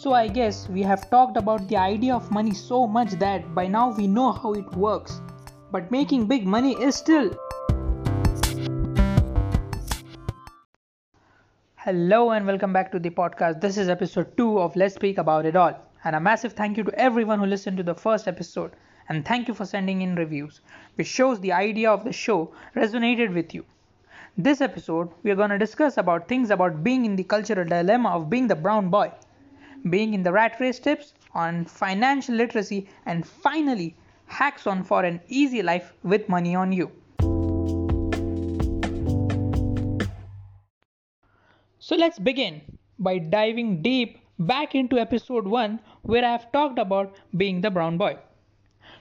So, I guess we have talked about the idea of money so much that by now we know how it works. But making big money is still. Hello and welcome back to the podcast. This is episode 2 of Let's Speak About It All. And a massive thank you to everyone who listened to the first episode. And thank you for sending in reviews, which shows the idea of the show resonated with you. This episode, we are going to discuss about things about being in the cultural dilemma of being the brown boy, being in the rat race tips on financial literacy, and finally, hacks on for an easy life with money on you. So let's begin by diving deep back into episode 1 where I have talked about being the brown boy.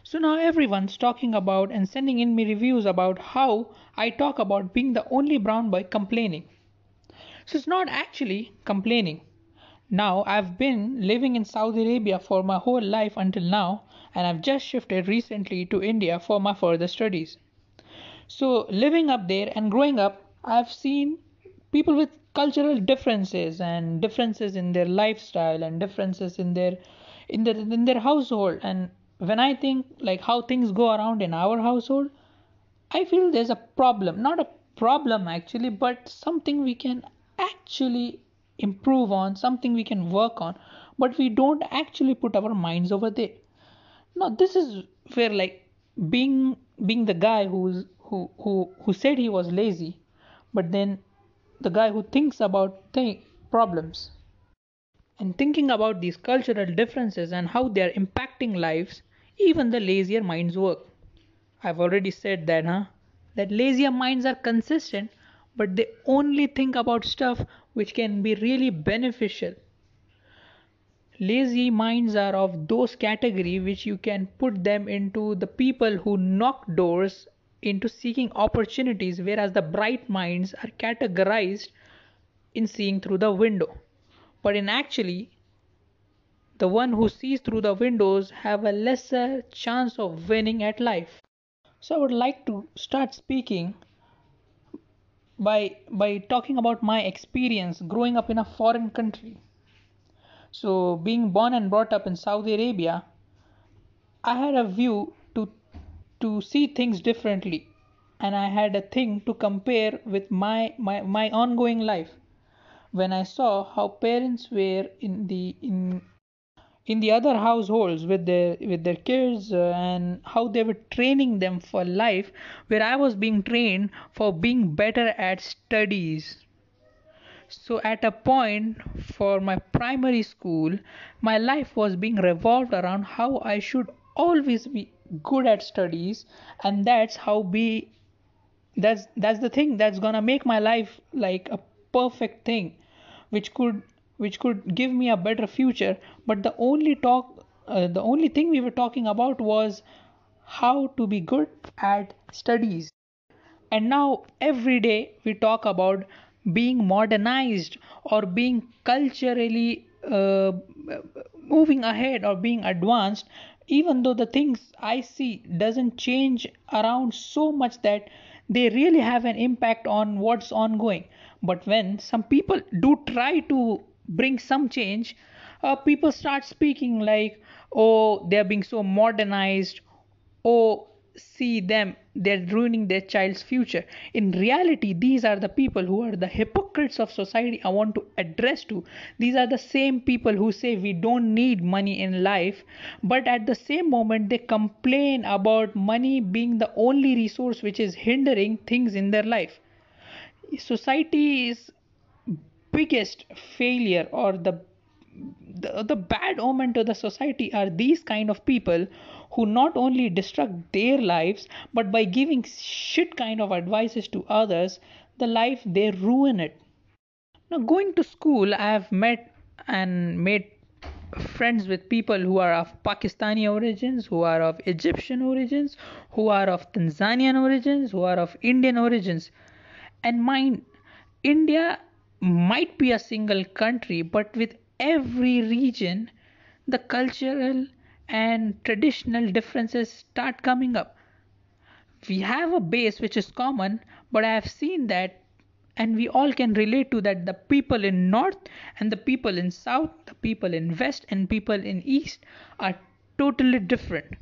So now everyone's talking about and sending in me reviews about how I talk about being the only brown boy complaining. So it's not actually complaining. Now I've been living in Saudi Arabia for my whole life until now and I've just shifted recently to India for my further studies. So living up there and growing up I've seen people with cultural differences and differences in their lifestyle and differences in their in their in their household and when I think like how things go around in our household, I feel there's a problem. Not a problem actually, but something we can actually improve on, something we can work on, but we don't actually put our minds over there. Now this is where like being being the guy who's who who who said he was lazy, but then the guy who thinks about th- problems and thinking about these cultural differences and how they are impacting lives even the lazier minds work. I've already said that, huh? That lazier minds are consistent, but they only think about stuff which can be really beneficial. Lazy minds are of those category which you can put them into the people who knock doors into seeking opportunities, whereas the bright minds are categorized in seeing through the window. But in actually, the one who sees through the windows have a lesser chance of winning at life so i would like to start speaking by by talking about my experience growing up in a foreign country. So being born and brought up in saudi arabia i had a view to to see things differently. And i had a thing to compare with my my, my ongoing life. When i saw how parents were in the in in the other households with their with their kids uh, and how they were training them for life where i was being trained for being better at studies. So at a point for my primary school my life was being revolved around how i should always be good at studies and that's how be that's that's the thing that's gonna make my life like a perfect thing which could which could give me a better future. But the only talk uh, the only thing we were talking about was how to be good at studies. And now every day we talk about being modernized or being culturally uh, moving ahead or being advanced even though the things i see doesn't change around so much that they really have an impact on what's ongoing. But when some people do try to bring some change uh, people start speaking like oh they're being so modernized. Oh see them. They're ruining their child's future. In reality these are the people who are the hypocrites of society i want to address to. These are the same people who say we don't need money in life. But at the same moment they complain about money being the only resource which is hindering things in their life. Society is biggest failure or the, the the bad omen to the society are these kind of people who not only destruct their lives but by giving shit kind of advices to others the life they ruin it. Now going to school i have met and made friends with people who are of pakistani origins who are of egyptian origins who are of tanzanian origins who are of indian origins. And mind india might be a single country, but with every region, the cultural and traditional differences start coming up. We have a base which is common, but I have seen that and we all can relate to that the people in north and the people in south the people in west and people in east are totally different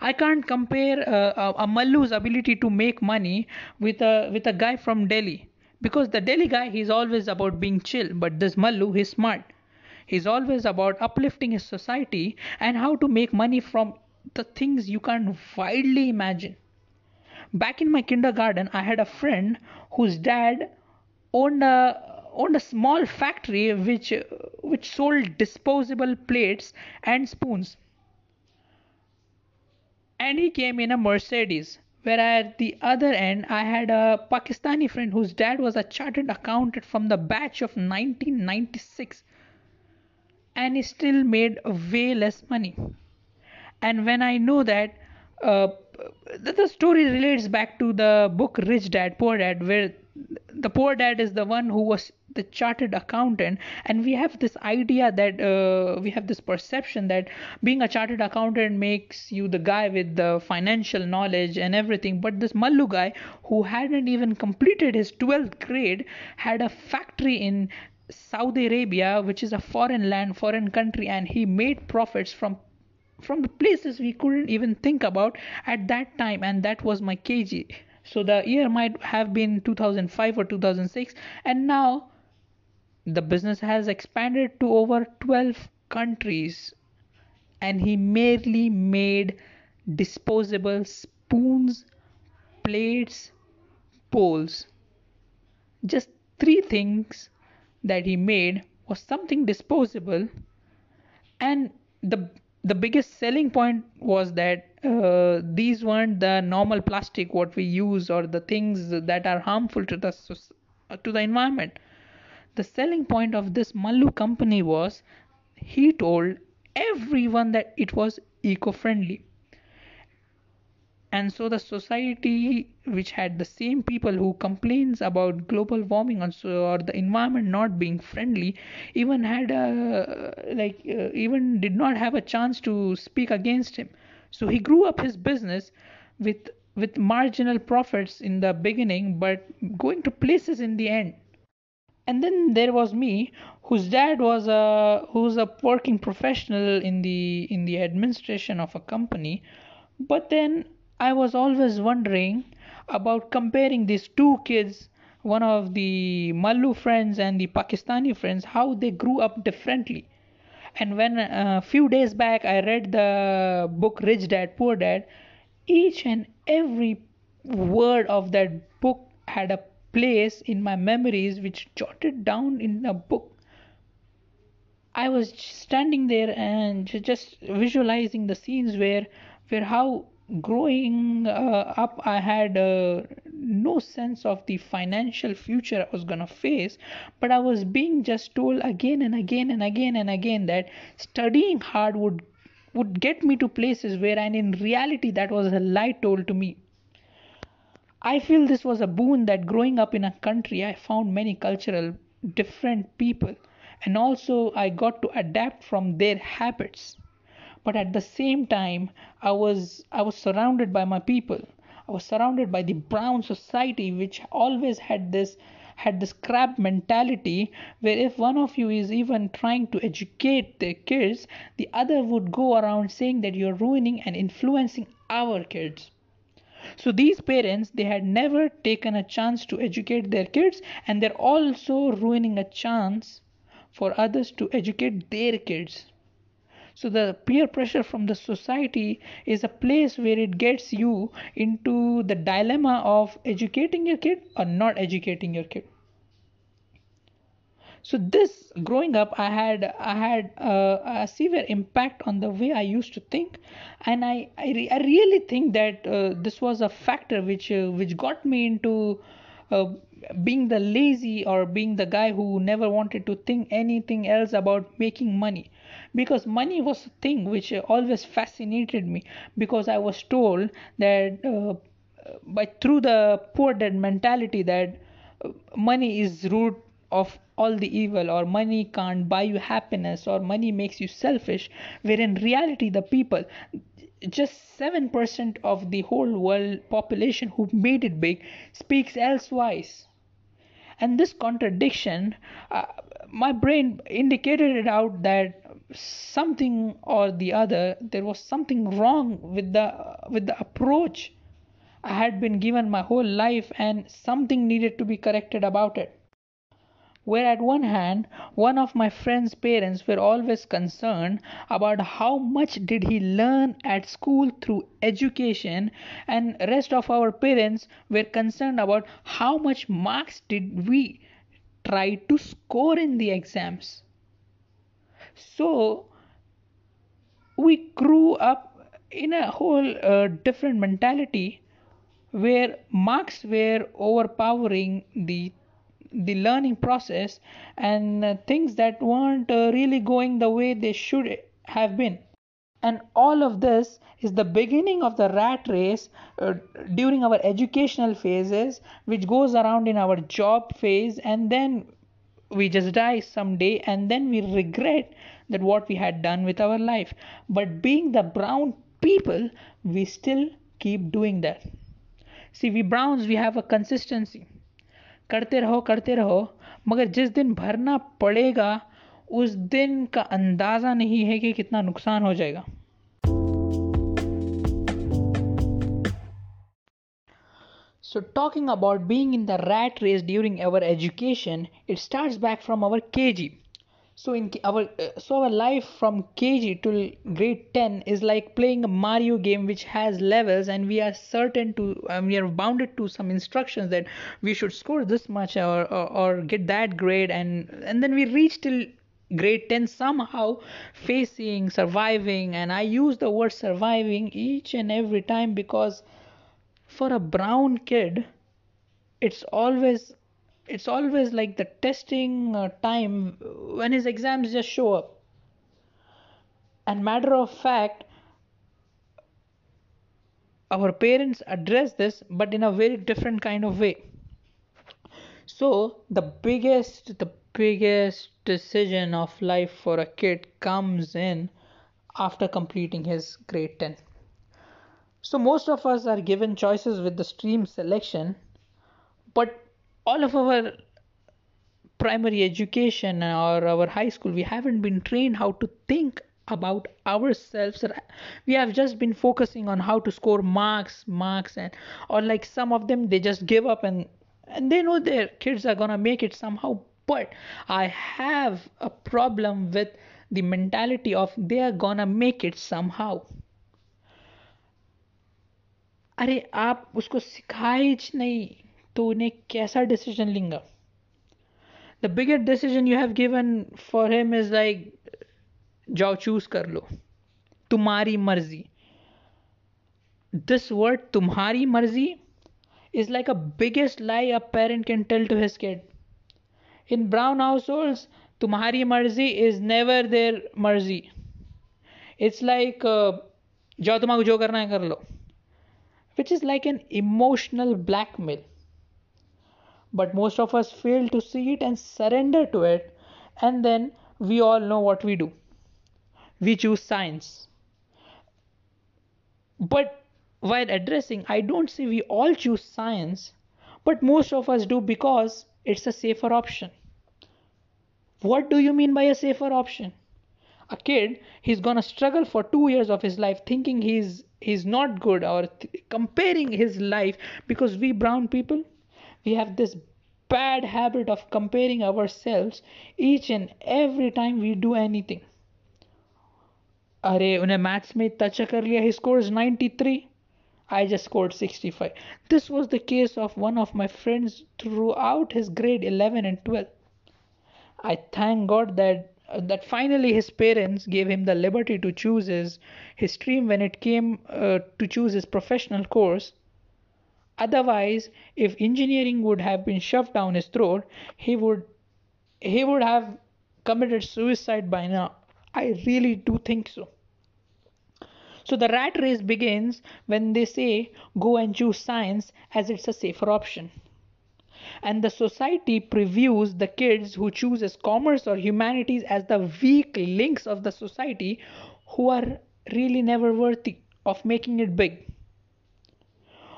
I can't compare uh, a Mallu's ability to make money with a with a guy from Delhi because the Delhi guy he's always about being chill, but this Mallu he's smart. He's always about uplifting his society and how to make money from the things you can't widely imagine. Back in my kindergarten, I had a friend whose dad owned a owned a small factory which which sold disposable plates and spoons and he came in a mercedes where at the other end i had a pakistani friend whose dad was a chartered accountant from the batch of 1996 and he still made way less money. And when i know that uh, the, the story relates back to the book rich dad poor dad where the poor dad is the one who was the chartered accountant and we have this idea that uh, we have this perception that being a chartered accountant makes you the guy with the financial knowledge and everything but this mallu guy who hadn't even completed his 12th grade had a factory in saudi arabia which is a foreign land foreign country and he made profits from from the places we couldn't even think about at that time and that was my kg so the year might have been 2005 or 2006 and now the business has expanded to over 12 countries and he merely made disposable spoons plates bowls just three things that he made was something disposable and the the biggest selling point was that uh, these weren't the normal plastic what we use or the things that are harmful to the to the environment the selling point of this mallu company was he told everyone that it was eco-friendly. And so the society which had the same people who complains about global warming or the environment not being friendly even had a like uh, even did not have a chance to speak against him. So he grew up his business with with marginal profits in the beginning but going to places in the end and then there was me whose dad was a who's a working professional in the in the administration of a company but then I was always wondering about comparing these two kids, one of the Mallu friends and the Pakistani friends, how they grew up differently. And when a few days back I read the book Rich Dad Poor Dad, each and every word of that book had a place in my memories which jotted down in a book. I was standing there and just visualizing the scenes where where how growing uh, up i had uh, no sense of the financial future i was going to face but i was being just told again and again and again and again that studying hard would would get me to places where and in reality that was a lie told to me i feel this was a boon that growing up in a country i found many cultural different people. And also i got to adapt from their habits. But at the same time i was i was surrounded by my people. I was surrounded by the brown society which always had this had this crab mentality where if one of you is even trying to educate their kids the other would go around saying that you're ruining and influencing our kids so these parents they had never taken a chance to educate their kids and they're also ruining a chance for others to educate their kids. So the peer pressure from the society is a place where it gets you into the dilemma of educating your kid or not educating your kid so this growing up i had i had uh, a severe impact on the way i used to think. And i i, re- I really think that uh, this was a factor which uh, which got me into uh, being the lazy or being the guy who never wanted to think anything else about making money. Because money was a thing which always fascinated me. Because I was told that uh, by through the poor dead mentality that uh, money is root of all the evil or money can't buy you happiness or money makes you selfish where in reality the people just 7% of the whole world population who made it big speaks elsewise. And this contradiction uh, my brain indicated it out that something or the other there was something wrong with the with the approach i had been given my whole life and something needed to be corrected about it where at one hand one of my friend's parents were always concerned about how much did he learn at school through education and rest of our parents were concerned about how much marks did we try to score in the exams. So we grew up in a whole uh, different mentality where marks were overpowering the the learning process and uh, things that weren't uh, really going the way they should have been. And all of this is the beginning of the rat race uh, during our educational phases which goes around in our job phase and then we just die someday and then we regret that what we had done with our life. But being the brown people we still keep doing that. See we browns we have a consistency करते रहो करते रहो, मगर जिस दिन भरना पड़ेगा, उस दिन का अंदाज़ा नहीं है कि कितना नुकसान हो जाएगा। So talking about being in the rat race during our education it start back from our K G so in our uh, so our life from kg to grade 10 is like playing a mario game which has levels and we are certain to um, we are bounded to some instructions that we should score this much or, or, or get that grade and and then we reach till grade 10 somehow facing surviving and i use the word surviving each and every time because for a brown kid it's always it's always like the testing uh, time when his exams just show up. And matter of fact our parents address this but in a very different kind of way. So the biggest the biggest decision of life for a kid comes in after completing his grade 10 so most of us are given choices with the stream selection but all of our primary education or our high school we haven't been trained how to think about ourselves we have just been focusing on how to score marks marks and or like some of them they just give up and and they know their kids are gonna make it somehow but i have a problem with the mentality of they are gonna make it somehow अरे आप उसको सिखाए नहीं तो उन्हें कैसा decision लेंगा? The biggest decision you have given for him is like जाओ चूज़ कर लो। तुम्हारी मर्ज़ी। दिस वर्ड तुम्हारी मर्ज़ी is like a biggest lie a parent can tell to his kid in brown household तुम्हारी मर्ज़ी इज़ नेवर देयर मर्ज़ी। इट्स लाइक uh, जाओ तुम्हारा जो करना है कर लो। Which is like an emotional blackmail but most of us fail to see it and surrender to it and then we all know what we do. We choose science. But while addressing i don't say we all choose science but most of us do because it's a safer option. What do you mean by a safer option? A kid he's gonna struggle for two years of his life thinking he's he's not good or th- comparing his life because we brown people we have this bad habit of comparing ourselves each and every time we do anything अरे उन्हें maths में इतना अच्छा कर लिया he scores 93 I just scored 65. This was the case of one of my friends throughout his grade 11 and 12. I thank God that uh, that finally his parents gave him the liberty to choose his, his stream when it came uh, to choose his professional course Otherwise, if engineering would have been shoved down his throat, he would he would have committed suicide by now. I really do think so. So the rat race begins when they say go and choose science as it's a safer option. And the society previews the kids who chooses commerce or humanities as the weak links of the society who are really never worthy of making it big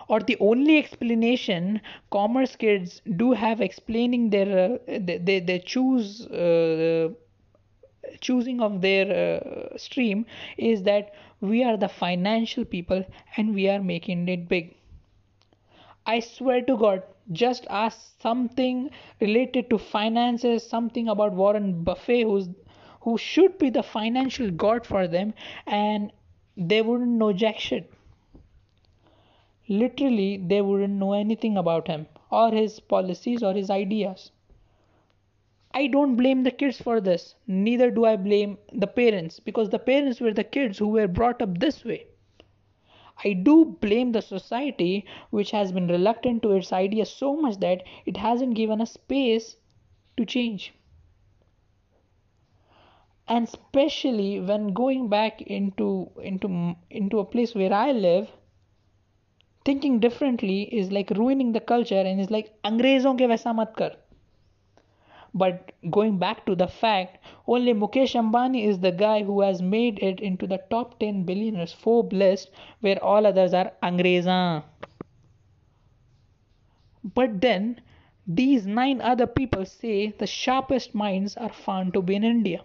or the only explanation commerce kids do have explaining their uh, they, they, choose uh, choosing of their uh, stream is that we are the financial people and we are making it big. I swear to god just ask something related to finances something about warren buffett who's who should be the financial god for them and they wouldn't know jack shit literally they wouldn't know anything about him or his policies or his ideas I don't blame the kids for this, neither do I blame the parents because the parents were the kids who were brought up this way. I do blame the society which has been reluctant to its ideas so much that it hasn't given us space to change. And especially when going back into into into a place where I live, thinking differently is like ruining the culture and is like अंग्रेजों के वैसा मत कर but going back to the fact, only Mukesh Ambani is the guy who has made it into the top 10 billionaires Forbes list, where all others are Angreza. But then, these nine other people say the sharpest minds are found to be in India.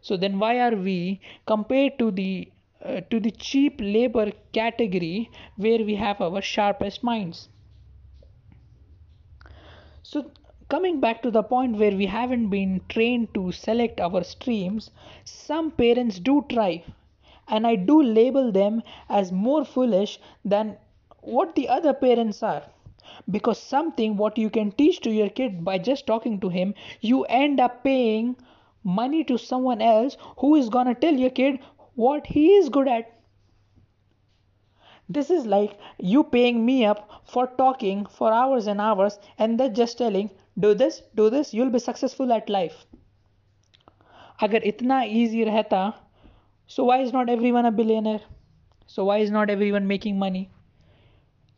So then, why are we compared to the uh, to the cheap labor category where we have our sharpest minds? So coming back to the point where we haven't been trained to select our streams, some parents do try, and I do label them as more foolish than what the other parents are. Because something what you can teach to your kid by just talking to him, you end up paying money to someone else who is gonna tell your kid what he is good at. This is like you paying me up for talking for hours and hours and then just telling do this do this you'll be successful at life अगर इतना easy रहता so why is not everyone a billionaire so why is not everyone making money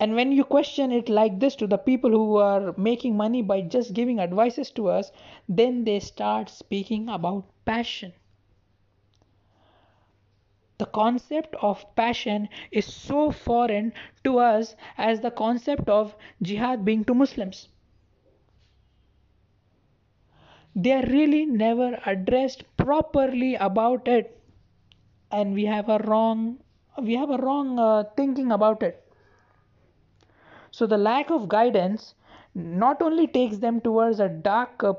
and when you question it like this to the people who are making money by just giving advices to us then they start speaking about passion the concept of passion is so foreign to us as the concept of jihad being to muslims. They are really never addressed properly about it. And we have a wrong we have a wrong uh, thinking about it. So the lack of guidance not only takes them towards a dark uh,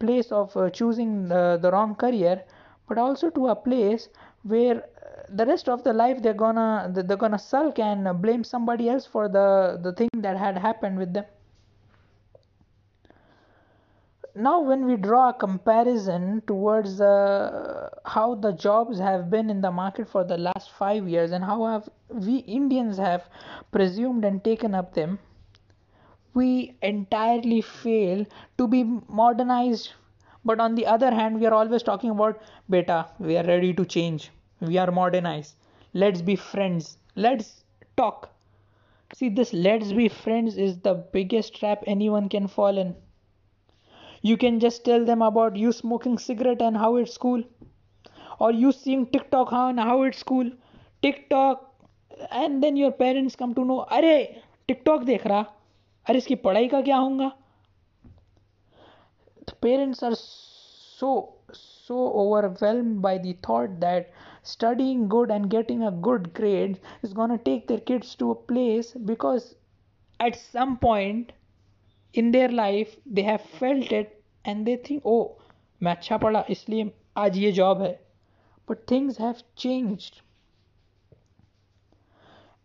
place of uh, choosing the, the wrong career but also to a place where the rest of the life they're gonna they're gonna sulk and blame somebody else for the the thing that had happened with them. Now when we draw a comparison towards uh, how the jobs have been in the market for the last 5 years and how have we Indians have presumed and taken up them we entirely fail to be modernized. But on the other hand we are always talking about beta we are ready to change we are modernized let's be friends let's talk see this let's be friends is the biggest trap anyone can fall in you can just tell them about you smoking cigarette and how it's cool or you seeing tiktok and how it's cool tiktok and then your parents come to know अरे TikTok देख रहा अरे इसकी पढ़ाई का क्या होगा the parents are so so overwhelmed by the thought that studying good and getting a good grade is going to take their kids to a place because at some point in their life they have felt it and they think oh मैं अच्छा पढ़ा इसलिए आज ये job है but things have changed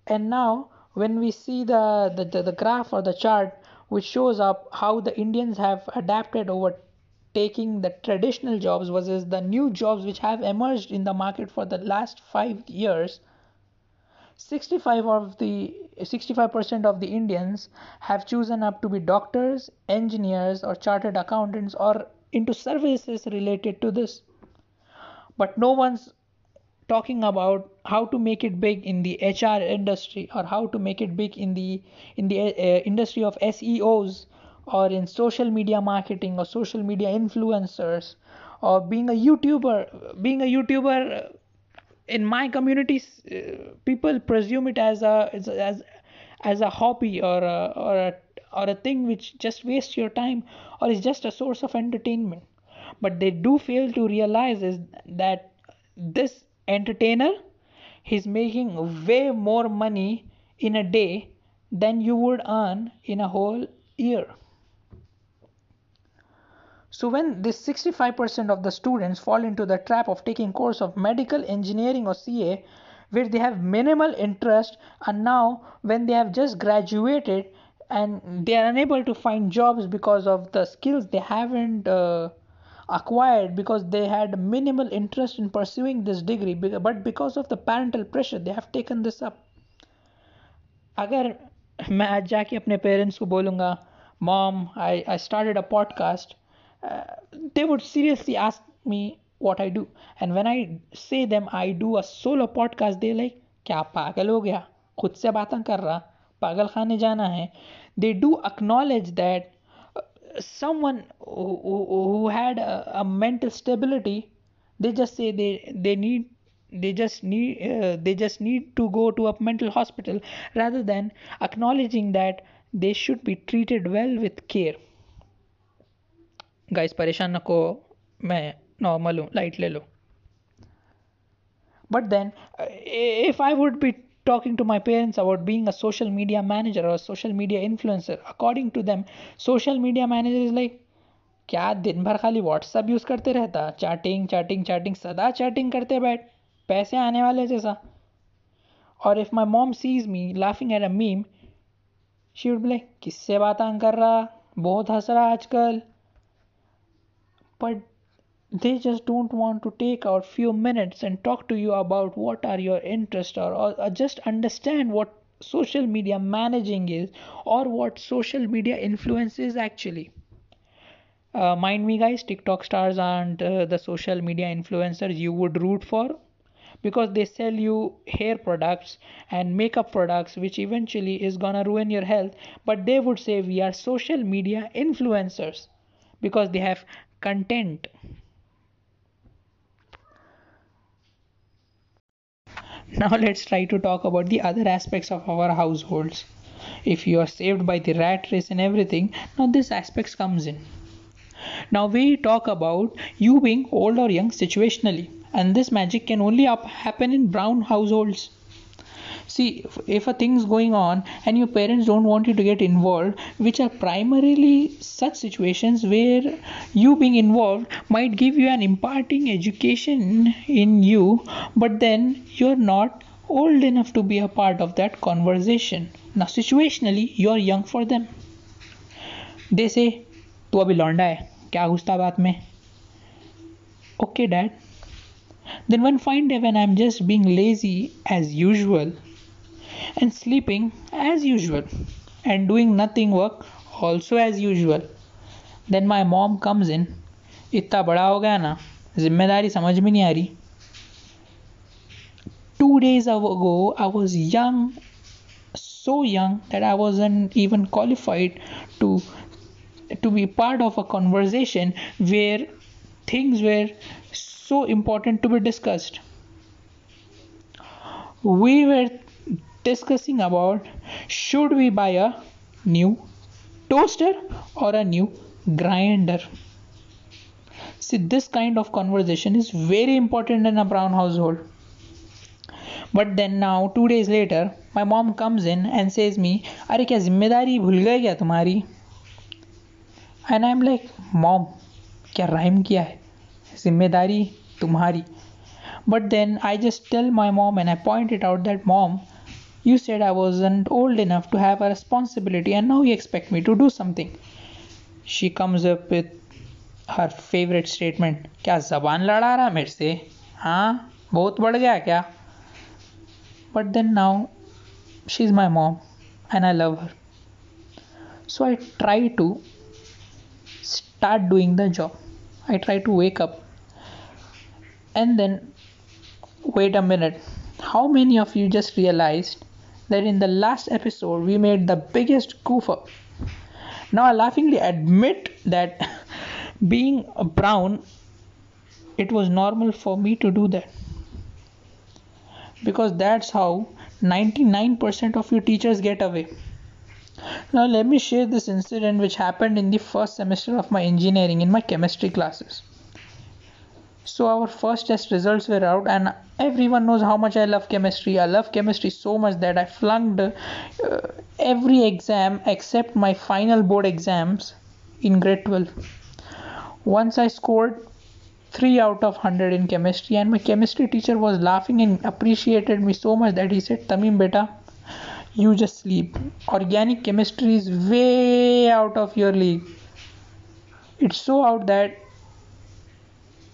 and now when we see the, the, the, the graph or the chart which shows up how the indians have adapted over taking the traditional jobs versus the new jobs which have emerged in the market for the last 5 years 65 of the 65% of the Indians have chosen up to be doctors, engineers, or chartered accountants or into services related to this. But no one's talking about how to make it big in the HR industry or how to make it big in the in the uh, industry of SEOs or in social media marketing or social media influencers or being a YouTuber being a YouTuber in my community uh, people presume it as a as, as a hobby or a, or a or a thing which just wastes your time or is just a source of entertainment. But they do fail to realize is that this entertainer he's making way more money in a day than you would earn in a whole year so when this 65% of the students fall into the trap of taking course of medical engineering or ca where they have minimal interest and now when they have just graduated and they are unable to find jobs because of the skills they haven't uh, acquired because they had minimal interest in pursuing this degree but because of the parental pressure they have taken this up अगर मैं आज जाके अपने parents को बोलूँगा mom I, I started a podcast uh, they would seriously ask me what I do and when I say them I do a solo podcast they like क्या पागल हो गया खुद से बातें कर रहा पागल खाने जाना है they do acknowledge that someone who, who, who had a, a, mental stability they just say they they need they just need uh, they just need to go to a mental hospital rather than acknowledging that they should be treated well with care Guys परेशान न को मैं normal हूँ light ले लो। But then if I would be talking to my parents about being a social media manager और social media influencer according to them social media manager is like क्या दिन भर खाली व्हाट्सअप यूज़ करते रहता? Chatting chatting chatting सदा chatting करते बैठ, पैसे आने वाले जैसा। और if my mom sees me laughing at a meme she would किससे बात कर रहा? बहुत हंस रहा आजकल। But they just don't want to take out few minutes and talk to you about what are your interests or, or, just understand what social media managing is or what social media influence is actually. Uh, mind me guys tiktok stars aren't uh, the social media influencers you would root for because they sell you hair products and makeup products which eventually is gonna ruin your health but they would say we are social media influencers because they have content Now let's try to talk about the other aspects of our households. If you are saved by the rat race and everything, now this aspect comes in. Now we talk about you being old or young situationally, and this magic can only happen in brown households see if a thing's going on and your parents don't want you to get involved which are primarily such situations where you being involved might give you an imparting education in you but then you're not old enough to be a part of that conversation now situationally you're young for them they say तू अभी लौंडा है क्या घुसता बात में okay dad then one fine day when i'm just being lazy as usual and sleeping as usual and doing nothing work also as usual then my mom comes in इतना बड़ा हो गया ना जिम्मेदारी समझ में नहीं आ रही two days ago I was young so young that I wasn't even qualified to to be part of a conversation where things were so important to be discussed we were discussing about should we buy a new toaster or a new grinder see this kind of conversation is very important in a brown household but then now two days later my mom comes in and says me क्या ज़िम्मेदारी भूल गए क्या तुम्हारी and I am like mom क्या rhyme किया है ज़िम्मेदारी तुम्हारी but then i just tell my mom and i point it out that mom you said I wasn't old enough to have a responsibility and now you expect me to do something. She comes up with her favorite statement क्या जबान लड़ा रहा मेरे से हाँ बहुत बढ़ गया क्या but then now she's my mom and I love her so I try to start doing the job I try to wake up and then wait a minute how many of you just realized that in the last episode we made the biggest goof up. Now I laughingly admit that being brown, it was normal for me to do that. Because that's how 99% of your teachers get away now let me share this incident which happened in the first semester of my engineering in my chemistry classes so our first test results were out and everyone knows how much i love chemistry. I love chemistry so much that i flunked uh, every exam except my final board exams in grade 12 once i scored 3 out of 100 in chemistry and my chemistry teacher was laughing and appreciated me so much that he said tamim beta you just sleep. Organic chemistry is way out of your league. It's so out that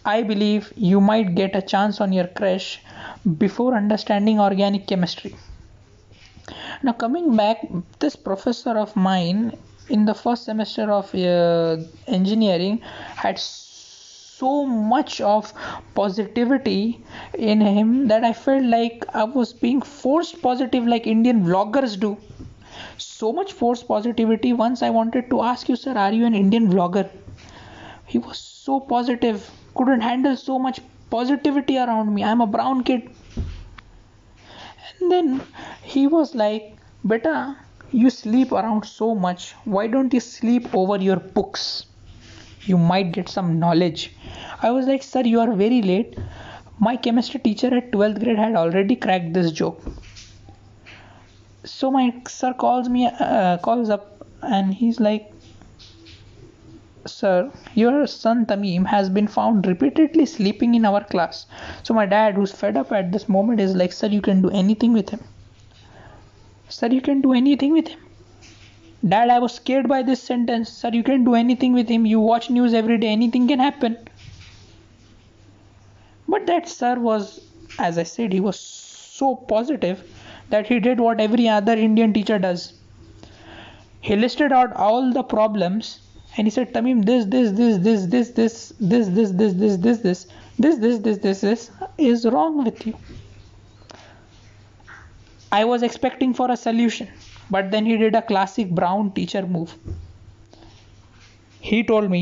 I believe you might get a chance on your crash before understanding organic chemistry. Now, coming back, this professor of mine in the first semester of uh, engineering had so much of positivity in him that I felt like I was being forced positive, like Indian vloggers do. So much forced positivity. Once I wanted to ask you, sir, are you an Indian vlogger? He was so positive couldn't handle so much positivity around me. I'm a brown kid. And then he was like beta you sleep around so much. Why don't you sleep over your books? You might get some knowledge. I was like sir you are very late. My chemistry teacher at 12th grade had already cracked this joke. So my sir calls me uh, calls up and he's like Sir, your son Tamim has been found repeatedly sleeping in our class. So, my dad, who's fed up at this moment, is like, Sir, you can do anything with him. Sir, you can do anything with him. Dad, I was scared by this sentence. Sir, you can do anything with him. You watch news every day, anything can happen. But that sir was, as I said, he was so positive that he did what every other Indian teacher does. He listed out all the problems and he said tamim this this this this this this this this this this this this this this this this this is wrong with you i was expecting for a solution but then he did a classic brown teacher move he told me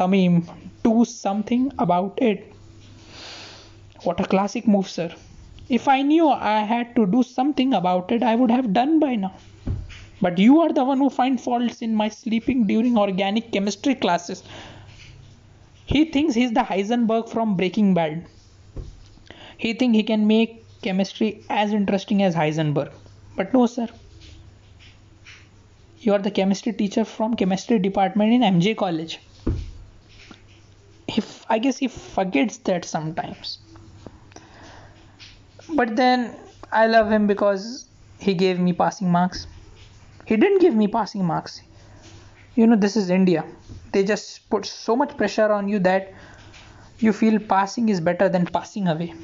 tamim do something about it what a classic move sir if i knew i had to do something about it i would have done by now but you are the one who find faults in my sleeping during organic chemistry classes. He thinks he's the Heisenberg from Breaking Bad. He thinks he can make chemistry as interesting as Heisenberg. But no, sir. You are the chemistry teacher from chemistry department in MJ College. If I guess he forgets that sometimes. But then I love him because he gave me passing marks he didn't give me passing marks. You know this is india. They just put so much pressure on you that you feel passing is better than passing away.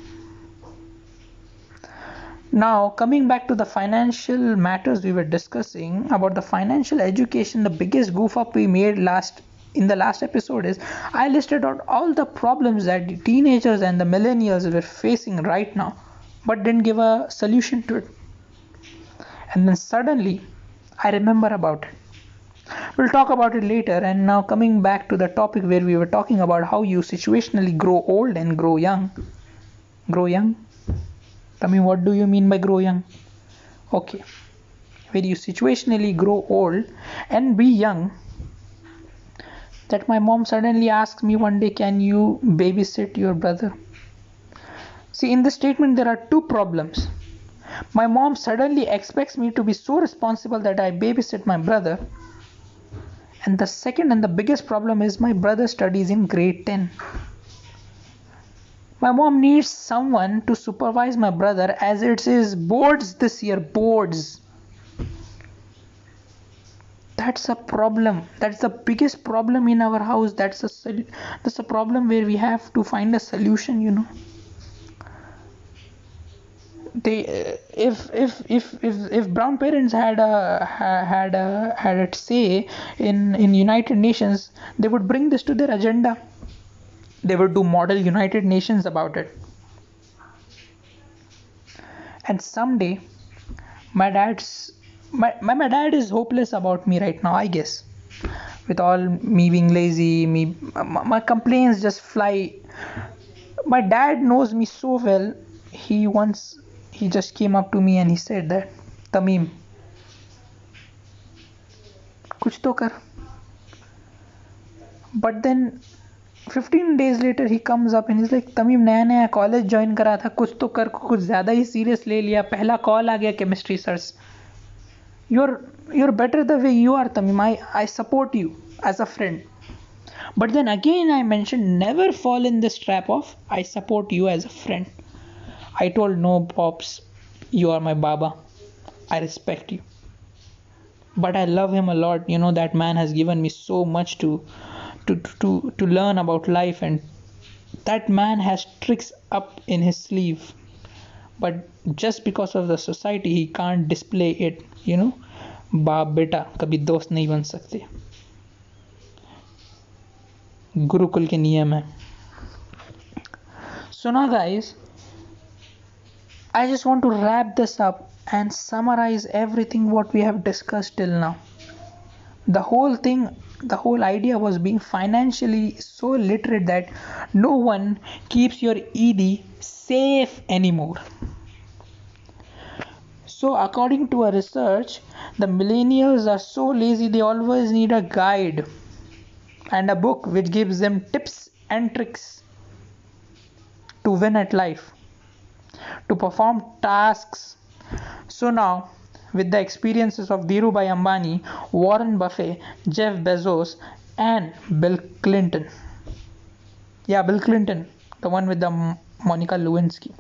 Now coming back to the financial matters we were discussing about the financial education the biggest goof up we made last in the last episode is i listed out all the problems that the teenagers and the millennials were facing right now but didn't give a solution to it. And then suddenly I remember about it. We'll talk about it later. And now, coming back to the topic where we were talking about how you situationally grow old and grow young. Grow young? Tell me, what do you mean by grow young? Okay. Where you situationally grow old and be young. That my mom suddenly asked me one day, Can you babysit your brother? See, in the statement, there are two problems my mom suddenly expects me to be so responsible that I babysit my brother. And the second and the biggest problem is my brother studies in grade 10. My mom needs someone to supervise my brother as it is boards this year, boards. That's a problem. That's the biggest problem in our house. That's a that's a problem where we have to find a solution, you know they if if if if if brown parents had a had a had a say in in united nations they would bring this to their agenda. They would do model united nations about it. And someday my dad's my, my, my dad is hopeless about me right now i guess. With all me being lazy me my, my complaints just fly. My dad knows me so well. He wants he just came up to me and he said that Tamim कुछ तो कर. But then fifteen days later he comes up and is like Tamim नया नया college join करा था, कुछ तो कर, कुछ ज़्यादा ही सीरियस ले लिया, पहला कॉल आ गया chemistry sirs you're you're better the way you are Tamim I I support you as a friend but then again I mention never fall in this trap of I support you as a friend i told no pops you are my baba i respect you but i love him a lot you know that man has given me so much to to to to learn about life and that man has tricks up in his sleeve but just because of the society he can't display it you know बाप बेटा कभी दोस्त नहीं बन सकते गुरुकुल के नियम है so now guys i just want to wrap this up and summarize everything what we have discussed till now. The whole thing the whole idea was being financially so literate that no one keeps your ed safe anymore. So, according to a research, the millennials are so lazy they always need a guide and a book which gives them tips and tricks to win at life, to perform tasks. So, now with the experiences of Dhirubhai Ambani, Warren Buffett, Jeff Bezos, and Bill Clinton. Yeah, Bill Clinton, the one with the Monica Lewinsky.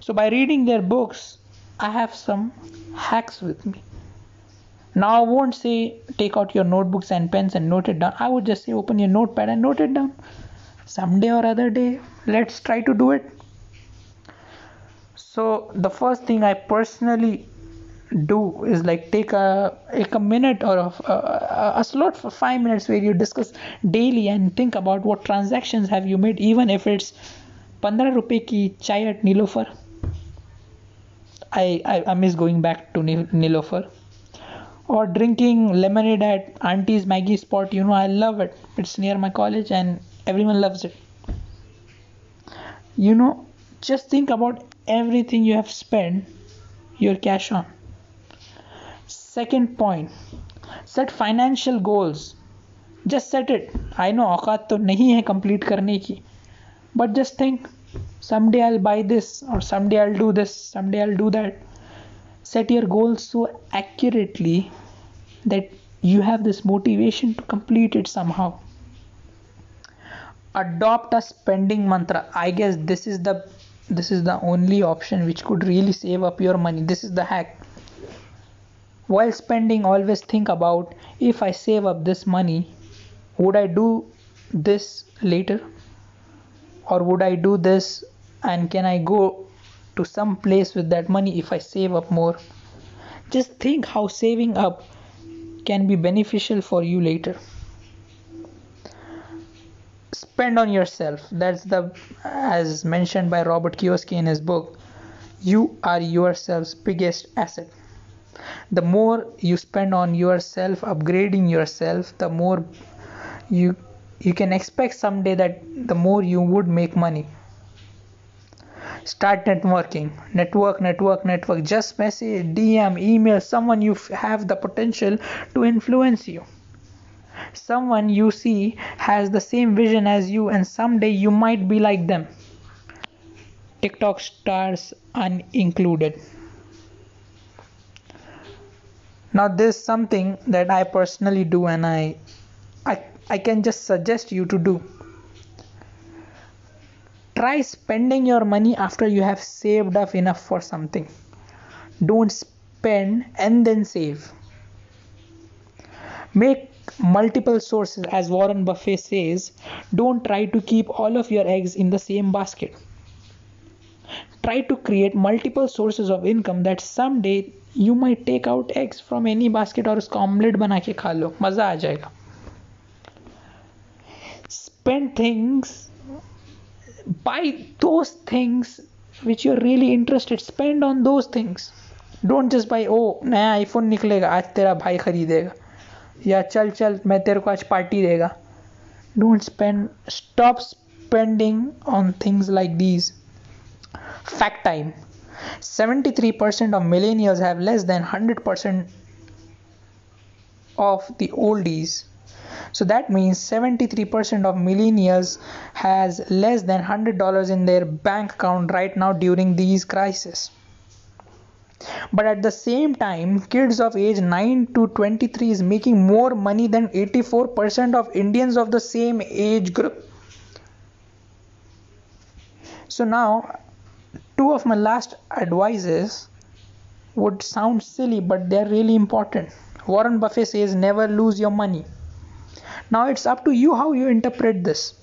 So, by reading their books, I have some hacks with me. Now, I won't say take out your notebooks and pens and note it down. I would just say open your notepad and note it down. Someday or other day, let's try to do it so the first thing i personally do is like take a like a minute or a, a, a, slot for five minutes where you discuss daily and think about what transactions have you made even if it's 15 rupee ki chai at Nilofer. I, I i miss going back to Nilofer. Or drinking lemonade at auntie's Maggi spot. You know i love it. It's near my college and everyone loves it. You know just think about everything you have spent your cash on. Second point, set financial goals. Just set it. I know औकात तो नहीं है complete करने की. But just think someday I'll buy this, or someday I'll do this, someday I'll do that. Set your goals so accurately that you have this motivation to complete it somehow. Adopt a spending mantra. I guess this is the this is the only option which could really save up your money. This is the hack. While spending, always think about if I save up this money, would I do this later? or would I do this and can I go to some place with that money if I save up more? Just think how saving up can be beneficial for you later. Spend on yourself. That's the, as mentioned by Robert Kiyosaki in his book, you are yourself's biggest asset. The more you spend on yourself, upgrading yourself, the more you you can expect someday that the more you would make money start networking network network network just message dm email someone you have the potential to influence you someone you see has the same vision as you and someday you might be like them tiktok stars unincluded now this is something that i personally do and i i I can just suggest you to do. Try spending your money after you have saved up enough for something. Don't spend and then save. Make multiple sources, as Warren Buffett says. Don't try to keep all of your eggs in the same basket. Try to create multiple sources of income that someday you might take out eggs from any basket और उसका omelette बना के खा लो मज़ा आ जाएगा spend things buy those things which you're really interested spend on those things don't just buy oh नया आईफोन निकलेगा आज तेरा भाई खरीदेगा या चल चल मैं तेरे को आज पार्टी देगा don't spend stop spending on things like these fact time 73% of millennials have less than 100% of the oldies so that means 73% of millennials has less than $100 in their bank account right now during these crises but at the same time kids of age 9 to 23 is making more money than 84% of indians of the same age group. So now two of my last advices would sound silly but they're really important. Warren buffett says never lose your money. Now it's up to you how you interpret this.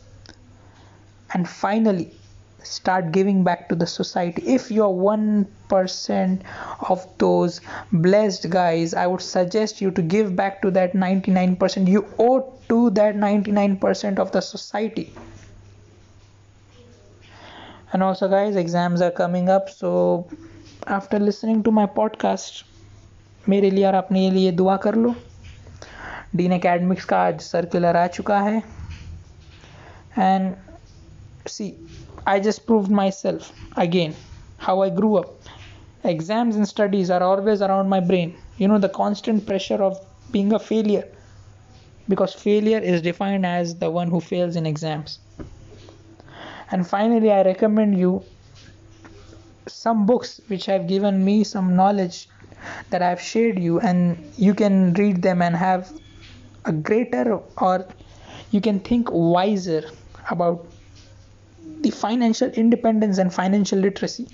And finally start giving back to the society if you're 1% of those blessed guys i would suggest you to give back to that 99% you owe to that 99% of the society and also guys exams are coming up so after listening to my podcast मेरे लिए और अपने लिए दुआ कर लो dean academics का आज circular आ चुका है and see I just proved myself again how I grew up. Exams and studies are always around my brain. You know, the constant pressure of being a failure because failure is defined as the one who fails in exams. And finally, I recommend you some books which have given me some knowledge that I've shared you, and you can read them and have a greater or you can think wiser about the financial independence and financial literacy.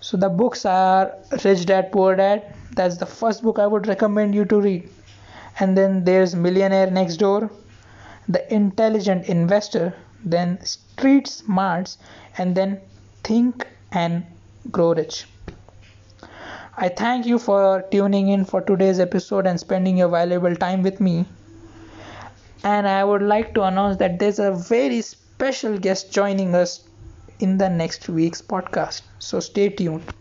So the books are rich dad poor dad. That's the first book i would recommend you to read. And then there's millionaire next door the intelligent investor then street smarts and then think and grow rich. I thank you for tuning in for today's episode and spending your valuable time with me. And i would like to announce that there's a very special guest joining us in the next week's podcast. So stay tuned.